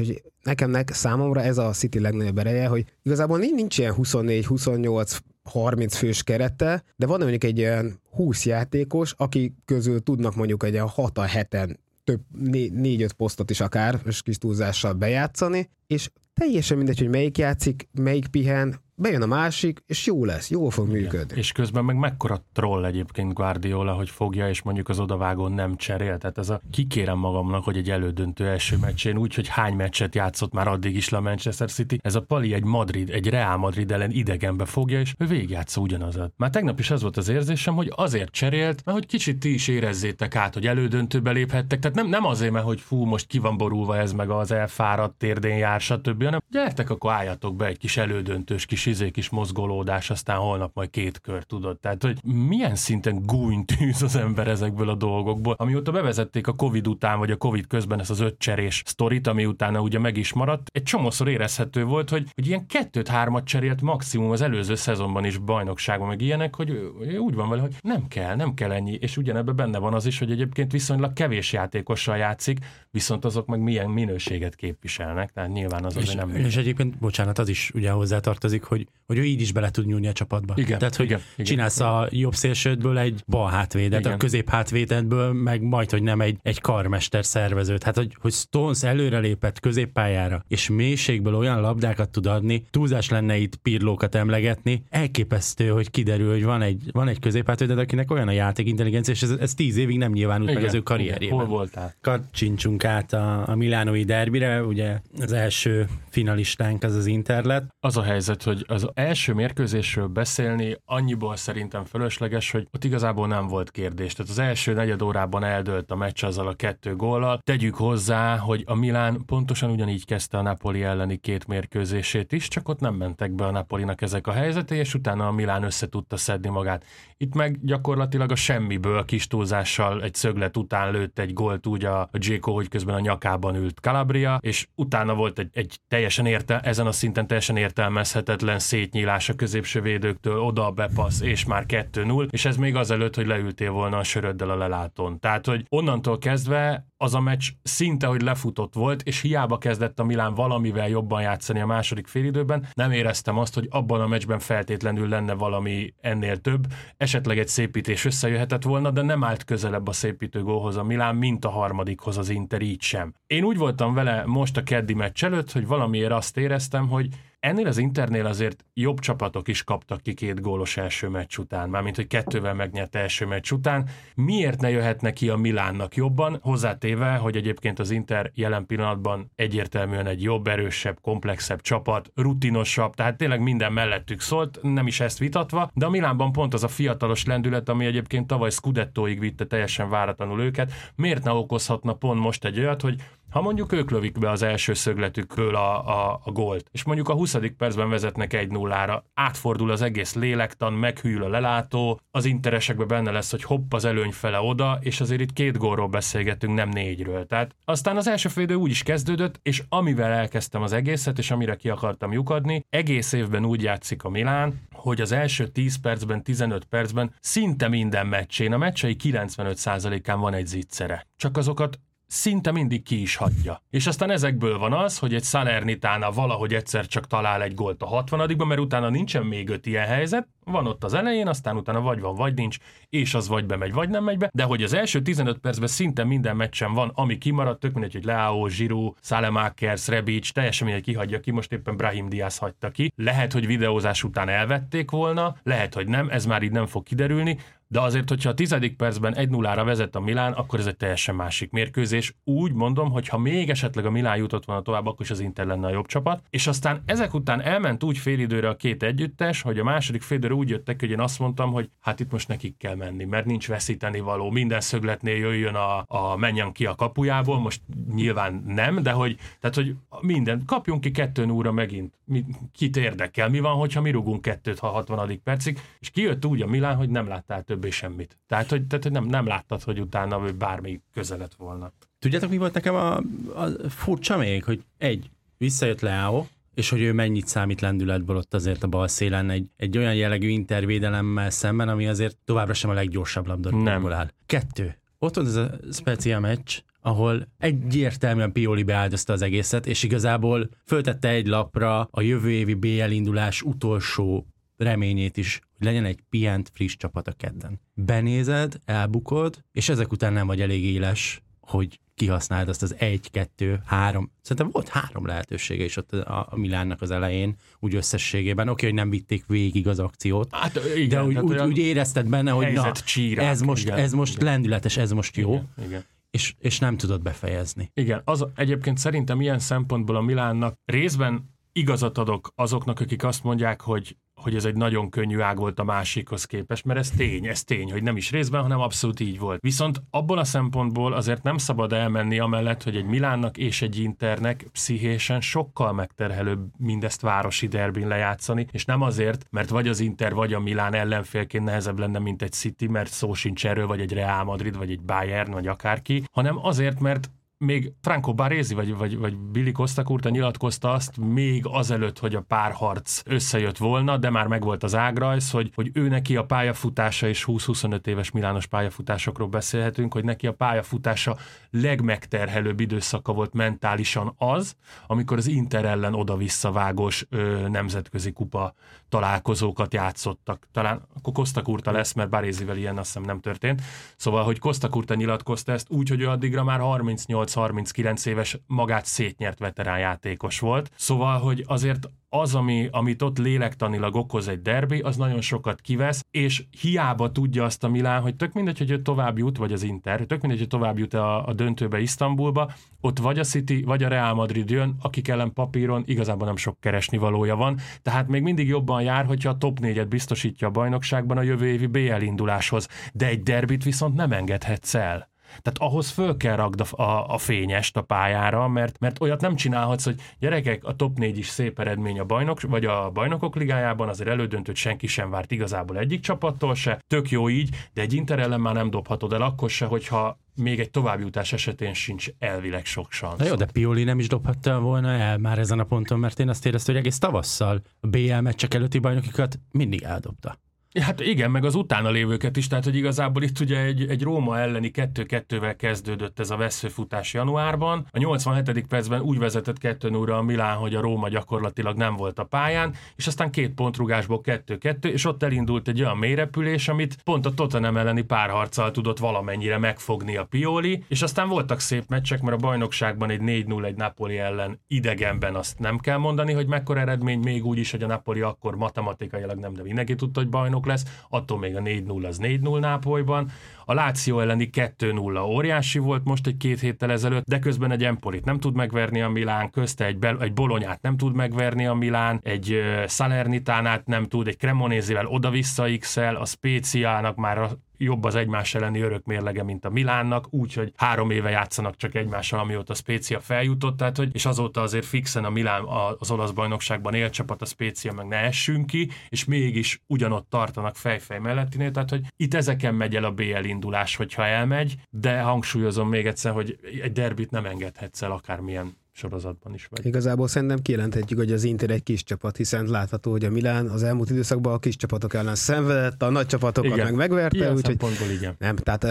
[SPEAKER 3] nekem nek, számomra ez a City legnagyobb ereje, hogy igazából nincs, nincs ilyen 24, 28, 30 fős kerete, de van mondjuk egy ilyen 20 játékos, aki közül tudnak mondjuk egy ilyen 6 heten több, 4-5 posztot is akár, és kis túlzással bejátszani, és teljesen mindegy, hogy melyik játszik, melyik pihen, bejön a másik, és jó lesz, jól fog működni.
[SPEAKER 2] És közben meg mekkora troll egyébként Guardiola, hogy fogja, és mondjuk az odavágón nem cserél. Tehát ez a kikérem magamnak, hogy egy elődöntő első meccsén, úgy, hogy hány meccset játszott már addig is le a Manchester City, ez a Pali egy Madrid, egy Real Madrid ellen idegenbe fogja, és ő végigjátsza ugyanazat. Már tegnap is az volt az érzésem, hogy azért cserélt, mert hogy kicsit ti is érezzétek át, hogy elődöntőbe léphettek. Tehát nem, nem azért, mert hogy fú, most ki van borulva ez meg az elfáradt térdén jár, stb., hanem gyertek, akkor álljatok be egy kis elődöntős kis izé, kis mozgolódás, aztán holnap majd két kör, tudod. Tehát, hogy milyen szinten gúnytűz az ember ezekből a dolgokból. Amióta bevezették a Covid után, vagy a Covid közben ezt az öt cserés sztorit, ami utána ugye meg is maradt, egy csomószor érezhető volt, hogy, hogy ilyen kettőt-hármat cserélt maximum az előző szezonban is bajnokságban, meg ilyenek, hogy úgy van vele, hogy nem kell, nem kell ennyi, és ugyanebben benne van az is, hogy egyébként viszonylag kevés játékossal játszik, viszont azok meg milyen minőséget képviselnek, tehát nyilván az azért
[SPEAKER 1] És,
[SPEAKER 2] nem
[SPEAKER 1] és egyébként, bocsánat, az is ugye hozzátartozik, hogy hogy, hogy ő így is bele tud nyúlni a csapatba.
[SPEAKER 2] Igen,
[SPEAKER 1] Tehát, hogy
[SPEAKER 2] igen, igen.
[SPEAKER 1] csinálsz a jobb szélsődből egy bal hátvédet,
[SPEAKER 2] Igen.
[SPEAKER 1] a közép hátvédetből meg majd, hogy nem egy, egy karmester szervezőt. Hát, hogy, hogy Stones előrelépett középpályára, és mélységből olyan labdákat tud adni, túlzás lenne itt pirlókat emlegetni, elképesztő, hogy kiderül, hogy van egy, van egy középhátvédet, akinek olyan a játék intelligencia, és ez, ez tíz évig nem nyilvánult meg az ő karrierjében.
[SPEAKER 2] Hol voltál?
[SPEAKER 1] Kacsincsunk át a, a Milánói derbire, ugye az első finalistánk az az Inter lett.
[SPEAKER 2] Az a helyzet, hogy az első mérkőzésről beszélni annyiból szerintem fölösleges, hogy ott igazából nem volt kérdés. Tehát az első negyed órában eldőlt a meccs azzal a kettő góllal. Tegyük hozzá, hogy a Milán pontosan ugyanígy kezdte a Napoli elleni két mérkőzését is, csak ott nem mentek be a Napolinak ezek a helyzetei, és utána a Milán össze tudta szedni magát. Itt meg gyakorlatilag a semmiből kis túlzással egy szöglet után lőtt egy gólt úgy a, a Dzséko, hogy közben a nyakában ült Calabria, és utána volt egy, egy teljesen érte, ezen a szinten teljesen értelmezhetetlen szétnyílás a középső védőktől, oda bepassz, és már 2-0, és ez még azelőtt, hogy leültél volna a söröddel a lelátón. Tehát, hogy onnantól kezdve az a meccs szinte, hogy lefutott volt, és hiába kezdett a Milán valamivel jobban játszani a második félidőben, nem éreztem azt, hogy abban a meccsben feltétlenül lenne valami ennél több, esetleg egy szépítés összejöhetett volna, de nem állt közelebb a szépítő gólhoz a Milán, mint a harmadikhoz az Inter így sem. Én úgy voltam vele most a keddi meccs előtt, hogy valamiért azt éreztem, hogy Ennél az Internél azért jobb csapatok is kaptak ki két gólos első meccs után, mármint hogy kettővel megnyert első meccs után. Miért ne jöhetne ki a Milánnak jobban? Hozzátéve, hogy egyébként az Inter jelen pillanatban egyértelműen egy jobb, erősebb, komplexebb csapat, rutinosabb, tehát tényleg minden mellettük szólt, nem is ezt vitatva, de a Milánban pont az a fiatalos lendület, ami egyébként tavaly Scudettoig vitte teljesen váratlanul őket, miért ne okozhatna pont most egy olyat, hogy ha mondjuk ők lövik be az első szögletükből a, a, a gólt, és mondjuk a 20. percben vezetnek egy nullára, átfordul az egész lélektan, meghűl a lelátó, az interesekben benne lesz, hogy hopp az előny fele oda, és azért itt két gólról beszélgetünk, nem négyről. Tehát aztán az első félidő úgy is kezdődött, és amivel elkezdtem az egészet, és amire ki akartam lyukadni, egész évben úgy játszik a Milán, hogy az első 10 percben, 15 percben szinte minden meccsén, a meccsei 95%-án van egy zicsere. Csak azokat szinte mindig ki is hagyja. És aztán ezekből van az, hogy egy Salernitana valahogy egyszer csak talál egy gólt a 60 mert utána nincsen még öt ilyen helyzet, van ott az elején, aztán utána vagy van, vagy nincs, és az vagy bemegy, vagy nem megy be, de hogy az első 15 percben szinte minden meccsen van, ami kimaradt, tök mindegy, hogy Leao, Giroud, Salemakers, Rebic, teljesen mindegy kihagyja ki, most éppen Brahim Diaz hagyta ki. Lehet, hogy videózás után elvették volna, lehet, hogy nem, ez már így nem fog kiderülni, de azért, hogyha a tizedik percben 1-0-ra vezet a Milán, akkor ez egy teljesen másik mérkőzés. Úgy mondom, hogy ha még esetleg a Milán jutott volna tovább, akkor is az Inter lenne a jobb csapat. És aztán ezek után elment úgy félidőre a két együttes, hogy a második félidőre úgy jöttek, hogy én azt mondtam, hogy hát itt most nekik kell menni, mert nincs veszíteni való. Minden szögletnél jöjjön a, a menjen ki a kapujából, most nyilván nem, de hogy, tehát, hogy minden, kapjunk ki kettőn óra megint. Mi, kit érdekel? Mi van, hogyha mi rugunk kettőt, ha 60. percig? És kijött úgy a Milán, hogy nem láttál többé semmit. Tehát, hogy, tehát, hogy nem, nem láttad, hogy utána hogy bármi közelet volna.
[SPEAKER 1] Tudjátok, mi volt nekem a, a furcsa még, hogy egy, visszajött Leao, és hogy ő mennyit számít lendületből ott azért a bal szélen egy, egy olyan jellegű intervédelemmel szemben, ami azért továbbra sem a leggyorsabb labdarúgóból áll. Kettő. Ott van ez a speciál meccs, ahol egyértelműen Pioli beáldozta az egészet, és igazából föltette egy lapra a jövő évi BL indulás utolsó reményét is, hogy legyen egy pihent, friss csapat a kedden. Benézed, elbukod, és ezek után nem vagy elég éles, hogy kihasználd azt az egy, kettő, három, szerintem volt három lehetősége is ott a, a Milánnak az elején, úgy összességében. Oké, hogy nem vitték végig az akciót,
[SPEAKER 2] Hát igen,
[SPEAKER 1] de úgy, úgy, úgy érezted benne, hogy na,
[SPEAKER 2] csírák,
[SPEAKER 1] ez most,
[SPEAKER 2] igen,
[SPEAKER 1] ez most
[SPEAKER 2] igen.
[SPEAKER 1] lendületes, ez most jó,
[SPEAKER 2] Igen, igen.
[SPEAKER 1] és, és nem tudod befejezni.
[SPEAKER 2] Igen, az egyébként szerintem ilyen szempontból a Milánnak részben igazat adok azoknak, akik azt mondják, hogy hogy ez egy nagyon könnyű ág volt a másikhoz képest, mert ez tény, ez tény, hogy nem is részben, hanem abszolút így volt. Viszont abból a szempontból azért nem szabad elmenni amellett, hogy egy Milánnak és egy Internek pszichésen sokkal megterhelőbb mindezt városi derbin lejátszani, és nem azért, mert vagy az Inter, vagy a Milán ellenfélként nehezebb lenne, mint egy City, mert szó sincs erről, vagy egy Real Madrid, vagy egy Bayern, vagy akárki, hanem azért, mert még Franco Baresi vagy, vagy, vagy Billy Costa nyilatkozta azt még azelőtt, hogy a párharc összejött volna, de már megvolt az ágrajz, hogy, hogy ő neki a pályafutása és 20-25 éves Milános pályafutásokról beszélhetünk, hogy neki a pályafutása legmegterhelőbb időszaka volt mentálisan az, amikor az Inter ellen oda-visszavágós ö, nemzetközi kupa találkozókat játszottak. Talán akkor Costa Curta lesz, mert Barézivel ilyen azt hiszem nem történt. Szóval, hogy Costa Curta nyilatkozta ezt úgy, hogy ő addigra már 38-39 éves magát szétnyert veterán játékos volt. Szóval, hogy azért az, ami, amit ott lélektanilag okoz egy derbi, az nagyon sokat kivesz, és hiába tudja azt a Milán, hogy tök mindegy, hogy ő tovább jut, vagy az Inter, tök mindegy, hogy tovább jut a, a döntőbe Isztambulba, ott vagy a City, vagy a Real Madrid jön, akik ellen papíron igazából nem sok keresni valója van, tehát még mindig jobban jár, hogyha a top négyet biztosítja a bajnokságban a jövő évi BL induláshoz, de egy derbit viszont nem engedhetsz el. Tehát ahhoz föl kell ragd a, a, a fényest a pályára, mert, mert olyat nem csinálhatsz, hogy gyerekek, a top 4 is szép eredmény a bajnok, vagy a bajnokok ligájában, azért elődöntőt senki sem várt igazából egyik csapattól se, tök jó így, de egy Inter ellen már nem dobhatod el akkor se, hogyha még egy továbbjutás esetén sincs elvileg sok szansz.
[SPEAKER 1] Na jó, de Pioli nem is dobhatta volna el már ezen a ponton, mert én azt éreztem, hogy egész tavasszal a BL meccsek előtti bajnokikat mindig eldobta.
[SPEAKER 2] Hát igen, meg az utána lévőket is, tehát hogy igazából itt ugye egy, egy Róma elleni 2-2-vel kezdődött ez a veszőfutás januárban. A 87. percben úgy vezetett 2 0 a Milán, hogy a Róma gyakorlatilag nem volt a pályán, és aztán két pontrugásból 2-2, és ott elindult egy olyan mélyrepülés, amit pont a Tottenham elleni párharccal tudott valamennyire megfogni a Pioli, és aztán voltak szép meccsek, mert a bajnokságban egy 4-0 egy Napoli ellen idegenben azt nem kell mondani, hogy mekkora eredmény, még úgy is, hogy a Napoli akkor matematikailag nem, de mindenki tudta, hogy bajnok lesz, attól még a 4-0 az 4-0 Nápolyban. A Láció elleni 2-0 óriási volt most egy két héttel ezelőtt, de közben egy Empolit nem tud megverni a Milán, közte egy, Bel- egy Bolonyát nem tud megverni a Milán, egy uh, Salernitánát nem tud, egy Cremonézivel oda-vissza x a Spéciának már a jobb az egymás elleni örök mérlege, mint a Milánnak, úgyhogy három éve játszanak csak egymással, amióta a Spécia feljutott, tehát hogy, és azóta azért fixen a Milán az olasz bajnokságban élcsapat, a Spécia meg ne essünk ki, és mégis ugyanott tartanak fejfej mellettinél, tehát hogy itt ezeken megy el a BL indulás, hogyha elmegy, de hangsúlyozom még egyszer, hogy egy derbit nem engedhetsz el akármilyen sorozatban is vagy.
[SPEAKER 3] Igazából szerintem kijelenthetjük, hogy az Inter egy kis csapat, hiszen látható, hogy a Milán az elmúlt időszakban a kis csapatok ellen szenvedett, a nagy csapatokat igen. meg megverte, úgyhogy
[SPEAKER 2] igen.
[SPEAKER 3] nem, tehát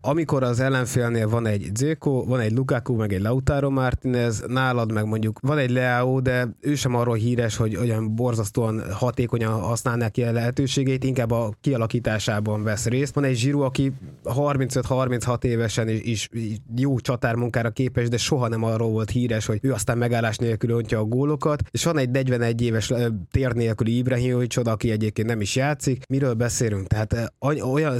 [SPEAKER 3] amikor az ellenfélnél van egy Zéko, van egy Lukaku, meg egy Lautaro Martinez, nálad meg mondjuk van egy Leao, de ő sem arról híres, hogy olyan borzasztóan hatékonyan használná ki a lehetőségét, inkább a kialakításában vesz részt. Van egy Zsiru, aki 35-36 évesen is, is jó csatármunkára képes, de soha nem arról volt híres, hogy ő aztán megállás nélkül öntje a gólokat, és van egy 41 éves tér nélküli Ibrahimovic, aki egyébként nem is játszik. Miről beszélünk? Tehát olyan,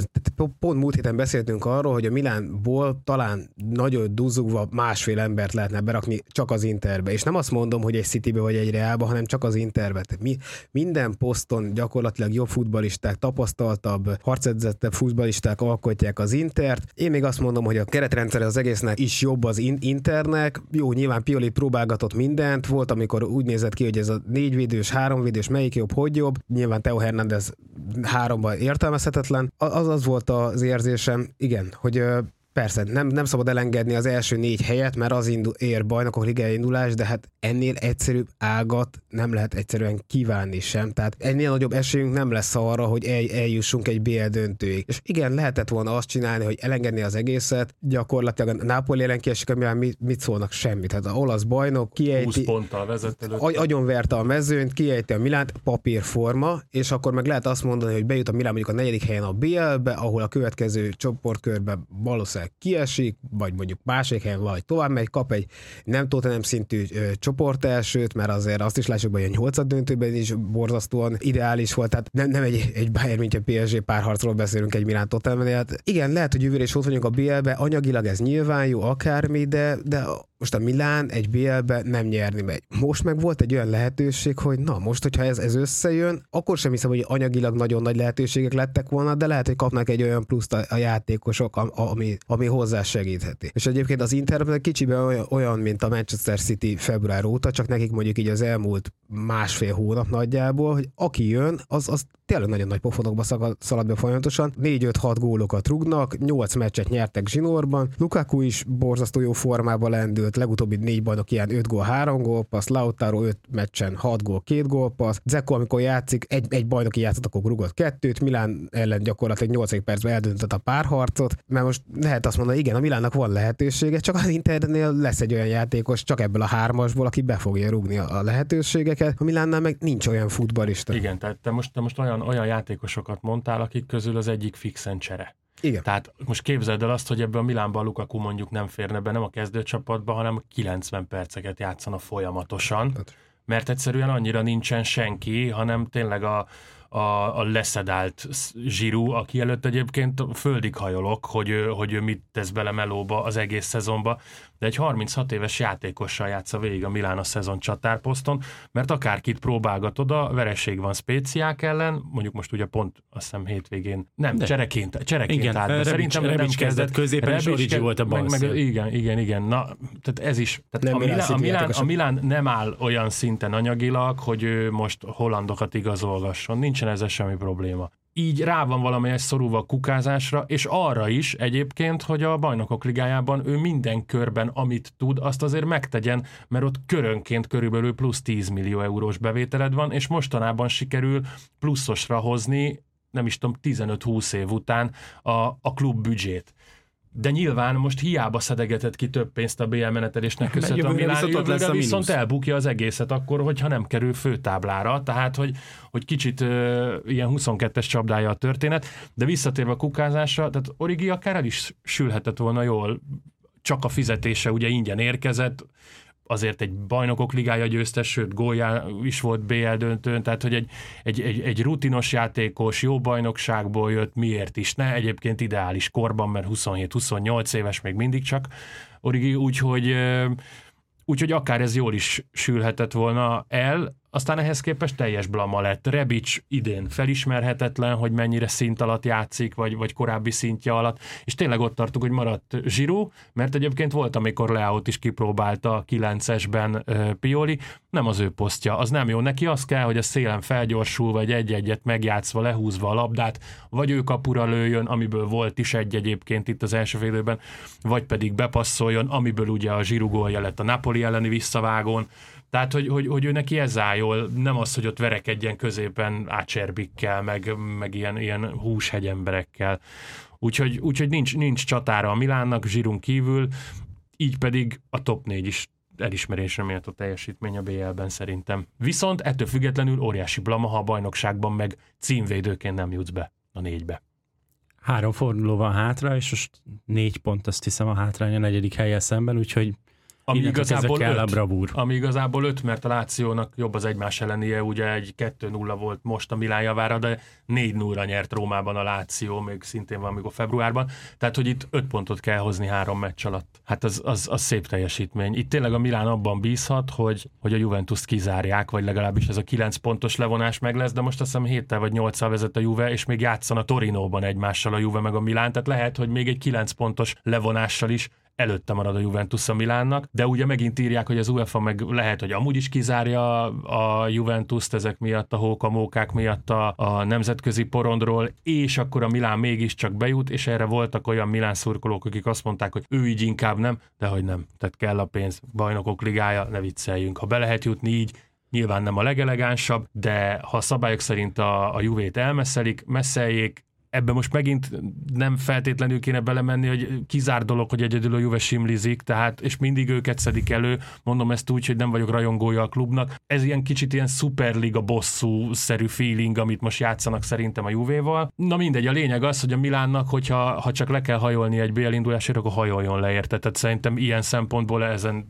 [SPEAKER 3] pont múlt héten beszéltünk arról, arról, hogy a Milánból talán nagyon duzzugva másfél embert lehetne berakni csak az Interbe. És nem azt mondom, hogy egy Citybe vagy egy Realba, hanem csak az Interbe. Tehát mi, minden poszton gyakorlatilag jobb futbalisták, tapasztaltabb, harcedzettebb futbalisták alkotják az Intert. Én még azt mondom, hogy a keretrendszer az egésznek is jobb az Internek. Jó, nyilván Pioli próbálgatott mindent. Volt, amikor úgy nézett ki, hogy ez a négyvédős, háromvédős, melyik jobb, hogy jobb. Nyilván Teo Hernández háromban értelmezhetetlen. Az az volt az érzésem, igen, hogy Persze, nem, nem szabad elengedni az első négy helyet, mert az indul, ér bajnokok ligai indulás, de hát ennél egyszerűbb ágat nem lehet egyszerűen kívánni sem. Tehát ennél nagyobb esélyünk nem lesz arra, hogy el, eljussunk egy BL döntőig. És igen, lehetett volna azt csinálni, hogy elengedni az egészet, gyakorlatilag a Napoli ellen kiesik, amivel mit, mit szólnak semmit. Tehát a olasz bajnok kiejti, 20
[SPEAKER 2] ponttal vezet
[SPEAKER 3] agyonverte a mezőnyt, kiejti a Milánt, papírforma, és akkor meg lehet azt mondani, hogy bejut a Milán mondjuk a negyedik helyen a BL-be, ahol a következő csoportkörbe valószínűleg kiesik, vagy mondjuk másik helyen vagy tovább megy, kap egy nem nem szintű ö, csoport elsőt, mert azért azt is lássuk, hogy a nyolcad döntőben is borzasztóan ideális volt, tehát nem, nem egy, egy Bayern, mint a PSG párharcról beszélünk egy Milán Tottenham, hát igen, lehet, hogy jövőre is ott vagyunk a BL-be, anyagilag ez nyilván jó, akármi, de, de most a Milán egy BL-be nem nyerni megy. Most meg volt egy olyan lehetőség, hogy na most, hogyha ez, ez összejön, akkor sem hiszem, hogy anyagilag nagyon nagy lehetőségek lettek volna, de lehet, hogy kapnak egy olyan pluszt a, a játékosok, ami, ami hozzá segítheti. És egyébként az Inter kicsiben olyan, olyan, mint a Manchester City február óta, csak nekik mondjuk így az elmúlt másfél hónap nagyjából, hogy aki jön, az, az tényleg nagyon nagy pofonokba szalad be folyamatosan. 4-5-6 gólokat rugnak, 8 meccset nyertek zsinórban. Lukaku is borzasztó jó formában lendült, legutóbbi négy bajnok ilyen 5 gól, 3 gól, passz, Lautaro 5 meccsen 6 gól, 2 gól, passz. Zeko, amikor játszik, egy, egy bajnoki játszott, akkor rugott kettőt, Milán ellen gyakorlatilag 8 percben eldöntött a párharcot, mert most lehet azt mondani, igen, a Milánnak van lehetősége, csak az Internél lesz egy olyan játékos, csak ebből a hármasból, aki be fogja rugni a lehetőségeket. A Milánnál meg nincs olyan futballista.
[SPEAKER 2] Igen, tehát te most, te most olyan, olyan játékosokat mondtál, akik közül az egyik fixen csere.
[SPEAKER 3] Igen.
[SPEAKER 2] Tehát most képzeld el azt, hogy ebben a Milánban Lukaku mondjuk nem férne be, nem a kezdőcsapatba, hanem 90 perceket játszana folyamatosan, mert egyszerűen annyira nincsen senki, hanem tényleg a, a, a leszedált zsirú, aki előtt egyébként földig hajolok, hogy, hogy ő mit tesz bele melóba az egész szezonba, de egy 36 éves játékossal játsza végig a Milán a szezon csatárposzton, mert akárkit próbálgatod, a vereség van spéciák ellen, mondjuk most ugye pont azt hiszem hétvégén, nem, de. csereként, csereként
[SPEAKER 1] igen,
[SPEAKER 2] állt,
[SPEAKER 1] Rebic, szerintem Rebic nem kezdett középen, és Origi volt a
[SPEAKER 2] meg, meg, Igen, igen, igen, na, tehát ez is, tehát a, Milán, a, Milán, a Milán nem áll olyan szinten anyagilag, hogy ő most hollandokat igazolgasson, nincsen ezzel semmi probléma így rá van valamelyes szorulva a kukázásra, és arra is egyébként, hogy a bajnokok ligájában ő minden körben, amit tud, azt azért megtegyen, mert ott körönként körülbelül plusz 10 millió eurós bevételed van, és mostanában sikerül pluszosra hozni, nem is tudom, 15-20 év után a, a klub büdzsét de nyilván most hiába szedegetett ki több pénzt a BL menetelésnek köszönhetően a Milán, jövőre lesz a viszont mínusz. elbukja az egészet akkor, hogyha nem kerül főtáblára, tehát hogy, hogy kicsit uh, ilyen 22-es csapdája a történet, de visszatérve a kukázásra, tehát Origi akár el is sülhetett volna jól, csak a fizetése ugye ingyen érkezett, azért egy bajnokok ligája győztes, sőt gólja is volt BL döntőn, tehát hogy egy, egy, egy, egy rutinos játékos, jó bajnokságból jött, miért is ne, egyébként ideális korban, mert 27-28 éves még mindig csak Origi, úgyhogy úgyhogy akár ez jól is sülhetett volna el, aztán ehhez képest teljes blama lett. Rebic idén felismerhetetlen, hogy mennyire szint alatt játszik, vagy, vagy korábbi szintje alatt, és tényleg ott tartunk, hogy maradt Zsirú, mert egyébként volt, amikor Leaut is kipróbálta a 9-esben uh, Pioli, nem az ő posztja, az nem jó. Neki az kell, hogy a szélen felgyorsul, vagy egy-egyet megjátszva, lehúzva a labdát, vagy ő kapura lőjön, amiből volt is egy egyébként itt az első félőben, vagy pedig bepasszoljon, amiből ugye a Zsirú gólja lett a Napoli elleni visszavágón, tehát, hogy, hogy, hogy ő neki ez áll jól, nem az, hogy ott verekedjen középen ácserbikkel, meg, meg ilyen, ilyen húshegyemberekkel. Úgyhogy, úgyhogy nincs, nincs csatára a Milánnak, zsírunk kívül, így pedig a top 4 is elismerésre méltó teljesítmény a BL-ben szerintem. Viszont ettől függetlenül óriási blama, ha a bajnokságban meg címvédőként nem jutsz be a négybe.
[SPEAKER 1] Három forduló van hátra, és most négy pont azt hiszem a hátrány a negyedik helye szemben, úgyhogy
[SPEAKER 2] ami igazából, öt, a bravúr. ami igazából öt, mert a Lációnak jobb az egymás ellenie, ugye egy 2-0 volt most a Milán javára, de 4-0-ra nyert Rómában a Láció, még szintén van a februárban. Tehát, hogy itt öt pontot kell hozni három meccs alatt. Hát az, az, az szép teljesítmény. Itt tényleg a Milán abban bízhat, hogy, hogy a Juventus kizárják, vagy legalábbis ez a 9 pontos levonás meg lesz, de most azt hiszem 7 vagy 8 vezet a Juve, és még játszanak Torinóban egymással a Juve meg a Milán, tehát lehet, hogy még egy 9 pontos levonással is előtte marad a Juventus a Milánnak, de ugye megint írják, hogy az UEFA meg lehet, hogy amúgy is kizárja a Juventus-t ezek miatt, a hókamókák miatt a, a nemzetközi porondról, és akkor a Milán mégiscsak bejut, és erre voltak olyan Milán szurkolók, akik azt mondták, hogy ő így inkább nem, de hogy nem. Tehát kell a pénz, bajnokok ligája, ne vicceljünk. Ha be lehet jutni így, nyilván nem a legelegánsabb, de ha a szabályok szerint a, a Juvét elmeszelik, messzeljék, ebbe most megint nem feltétlenül kéne belemenni, hogy kizár dolog, hogy egyedül a Juve simlizik, tehát, és mindig őket szedik elő, mondom ezt úgy, hogy nem vagyok rajongója a klubnak. Ez ilyen kicsit ilyen szuperliga bosszú-szerű feeling, amit most játszanak szerintem a Juvéval. Na mindegy, a lényeg az, hogy a Milánnak, hogyha ha csak le kell hajolni egy BL indulásért, akkor hajoljon le érte. Tehát szerintem ilyen szempontból ezen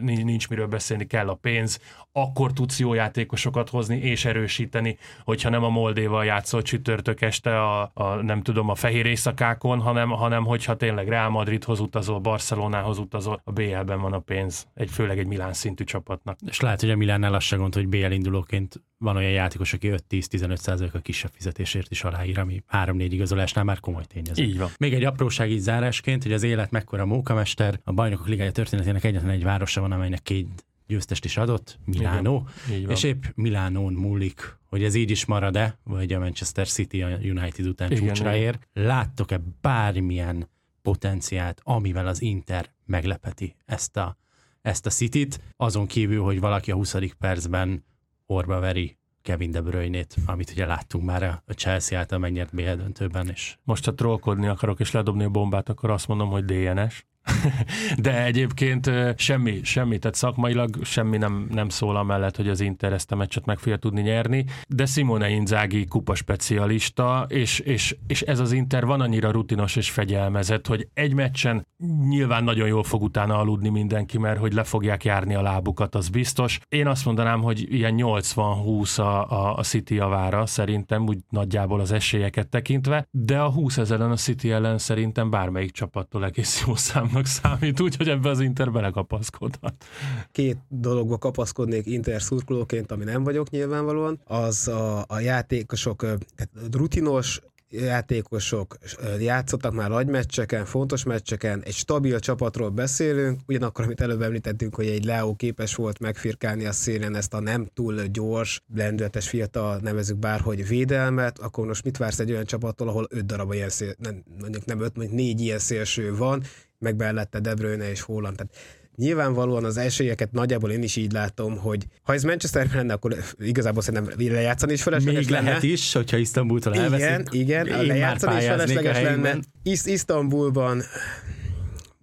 [SPEAKER 2] nincs miről beszélni, kell a pénz, akkor tudsz jó játékosokat hozni és erősíteni, hogyha nem a Moldéval játszol csütörtök este a, a, nem tudom, a fehér éjszakákon, hanem, hanem hogyha tényleg Real Madridhoz utazol, Barcelonához utazol, a BL-ben van a pénz, egy főleg egy Milán szintű csapatnak.
[SPEAKER 1] És lehet, hogy a Milánnál az se gond, hogy BL indulóként van olyan játékos, aki 5-10-15 a kisebb fizetésért is aláír, ami 3-4 igazolásnál már komoly tényező.
[SPEAKER 2] Így van.
[SPEAKER 1] Még egy apróság így zárásként, hogy az élet mekkora mókamester, a bajnokok ligája történetének egyetlen egy városa van, amelynek két győztest is adott, Milánó, és épp Milánón múlik, hogy ez így is marad-e, vagy a Manchester City a United után
[SPEAKER 2] Igen,
[SPEAKER 1] csúcsra ér. Láttok-e bármilyen potenciált, amivel az Inter meglepeti ezt a, ezt a City-t, azon kívül, hogy valaki a 20. percben orba veri Kevin De Bruyne-t, amit ugye láttunk már a Chelsea által megnyert BL döntőben, és
[SPEAKER 2] Most ha trollkodni akarok és ledobni a bombát, akkor azt mondom, hogy DNS. De egyébként semmi, semmi, tehát szakmailag semmi nem, nem szól amellett, hogy az Inter ezt a meccset meg fogja tudni nyerni, de Simone Inzaghi kupa specialista, és, és, és ez az Inter van annyira rutinos és fegyelmezett, hogy egy meccsen nyilván nagyon jól fog utána aludni mindenki, mert hogy le fogják járni a lábukat, az biztos. Én azt mondanám, hogy ilyen 80-20 a, a, a City javára szerintem, úgy nagyjából az esélyeket tekintve, de a 20 ezeren a City ellen szerintem bármelyik csapattól egész jó számnak számít, úgyhogy ebbe az Inter belekapaszkodhat.
[SPEAKER 3] Két dologba kapaszkodnék Inter szurkolóként, ami nem vagyok nyilvánvalóan, az a, a játékosok, tehát rutinos játékosok játszottak már nagy meccseken, fontos meccseken, egy stabil csapatról beszélünk, ugyanakkor, amit előbb említettünk, hogy egy Leo képes volt megfirkálni a szélen ezt a nem túl gyors, lendületes fiatal, nevezük bárhogy védelmet, akkor most mit vársz egy olyan csapattól, ahol öt darab ilyen szél, nem, mondjuk nem öt, mondjuk négy ilyen szélső van, meg mellette De Bruyne és Holland. Tehát nyilvánvalóan az esélyeket nagyjából én is így látom, hogy ha ez Manchesterben lenne, akkor igazából szerintem lejátszani is felesleges
[SPEAKER 1] még
[SPEAKER 3] lenne.
[SPEAKER 1] lehet is, hogyha Isztambultól elveszik.
[SPEAKER 3] Igen, igen,
[SPEAKER 1] Én
[SPEAKER 3] lejátszani is felesleges lenne. Is- Isztambulban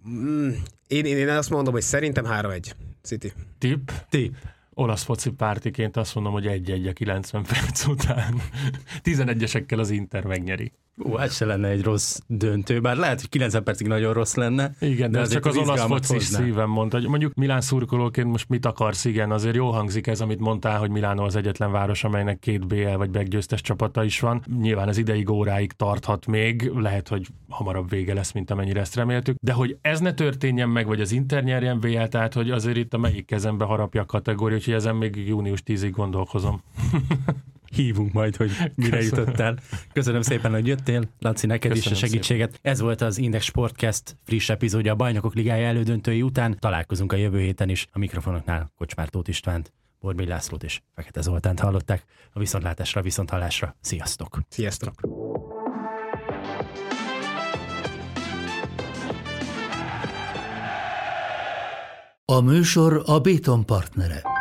[SPEAKER 3] mm, én, én, én azt mondom, hogy szerintem 3-1 City.
[SPEAKER 2] Tipp,
[SPEAKER 1] Ti.
[SPEAKER 2] olasz foci pártiként azt mondom, hogy egy-egy a 90 perc után. 11-esekkel az Inter megnyeri.
[SPEAKER 1] Ó, ez se lenne egy rossz döntő, bár lehet, hogy 90 percig nagyon rossz lenne.
[SPEAKER 2] Igen, de, de ez csak az olasz
[SPEAKER 1] izgalmat
[SPEAKER 2] foci
[SPEAKER 1] hozná.
[SPEAKER 2] szívem mondta, hogy mondjuk Milán szurkolóként most mit akarsz, igen, azért jó hangzik ez, amit mondtál, hogy Milánó az egyetlen város, amelynek két BL vagy meggyőztes csapata is van. Nyilván ez ideig óráig tarthat még, lehet, hogy hamarabb vége lesz, mint amennyire ezt reméltük, de hogy ez ne történjen meg, vagy az Inter nyerjen BL, tehát hogy azért itt a melyik kezembe harapja a kategória, úgyhogy ezen még június 10-ig gondolkozom.
[SPEAKER 1] Hívunk majd, hogy mire
[SPEAKER 2] Köszönöm.
[SPEAKER 1] jutottál. Köszönöm szépen, hogy jöttél. Laci, neked is a
[SPEAKER 2] Köszönöm
[SPEAKER 1] segítséget. Ez volt az Index Sportcast friss epizódja a Bajnokok Ligája elődöntői után. Találkozunk a jövő héten is. A mikrofonoknál Kocsmár Tóth Istvánt, Borbély Lászlót és Fekete Zoltánt hallották. A viszontlátásra, viszonthallásra. Sziasztok!
[SPEAKER 3] Sziasztok!
[SPEAKER 4] A műsor a Béton partnere.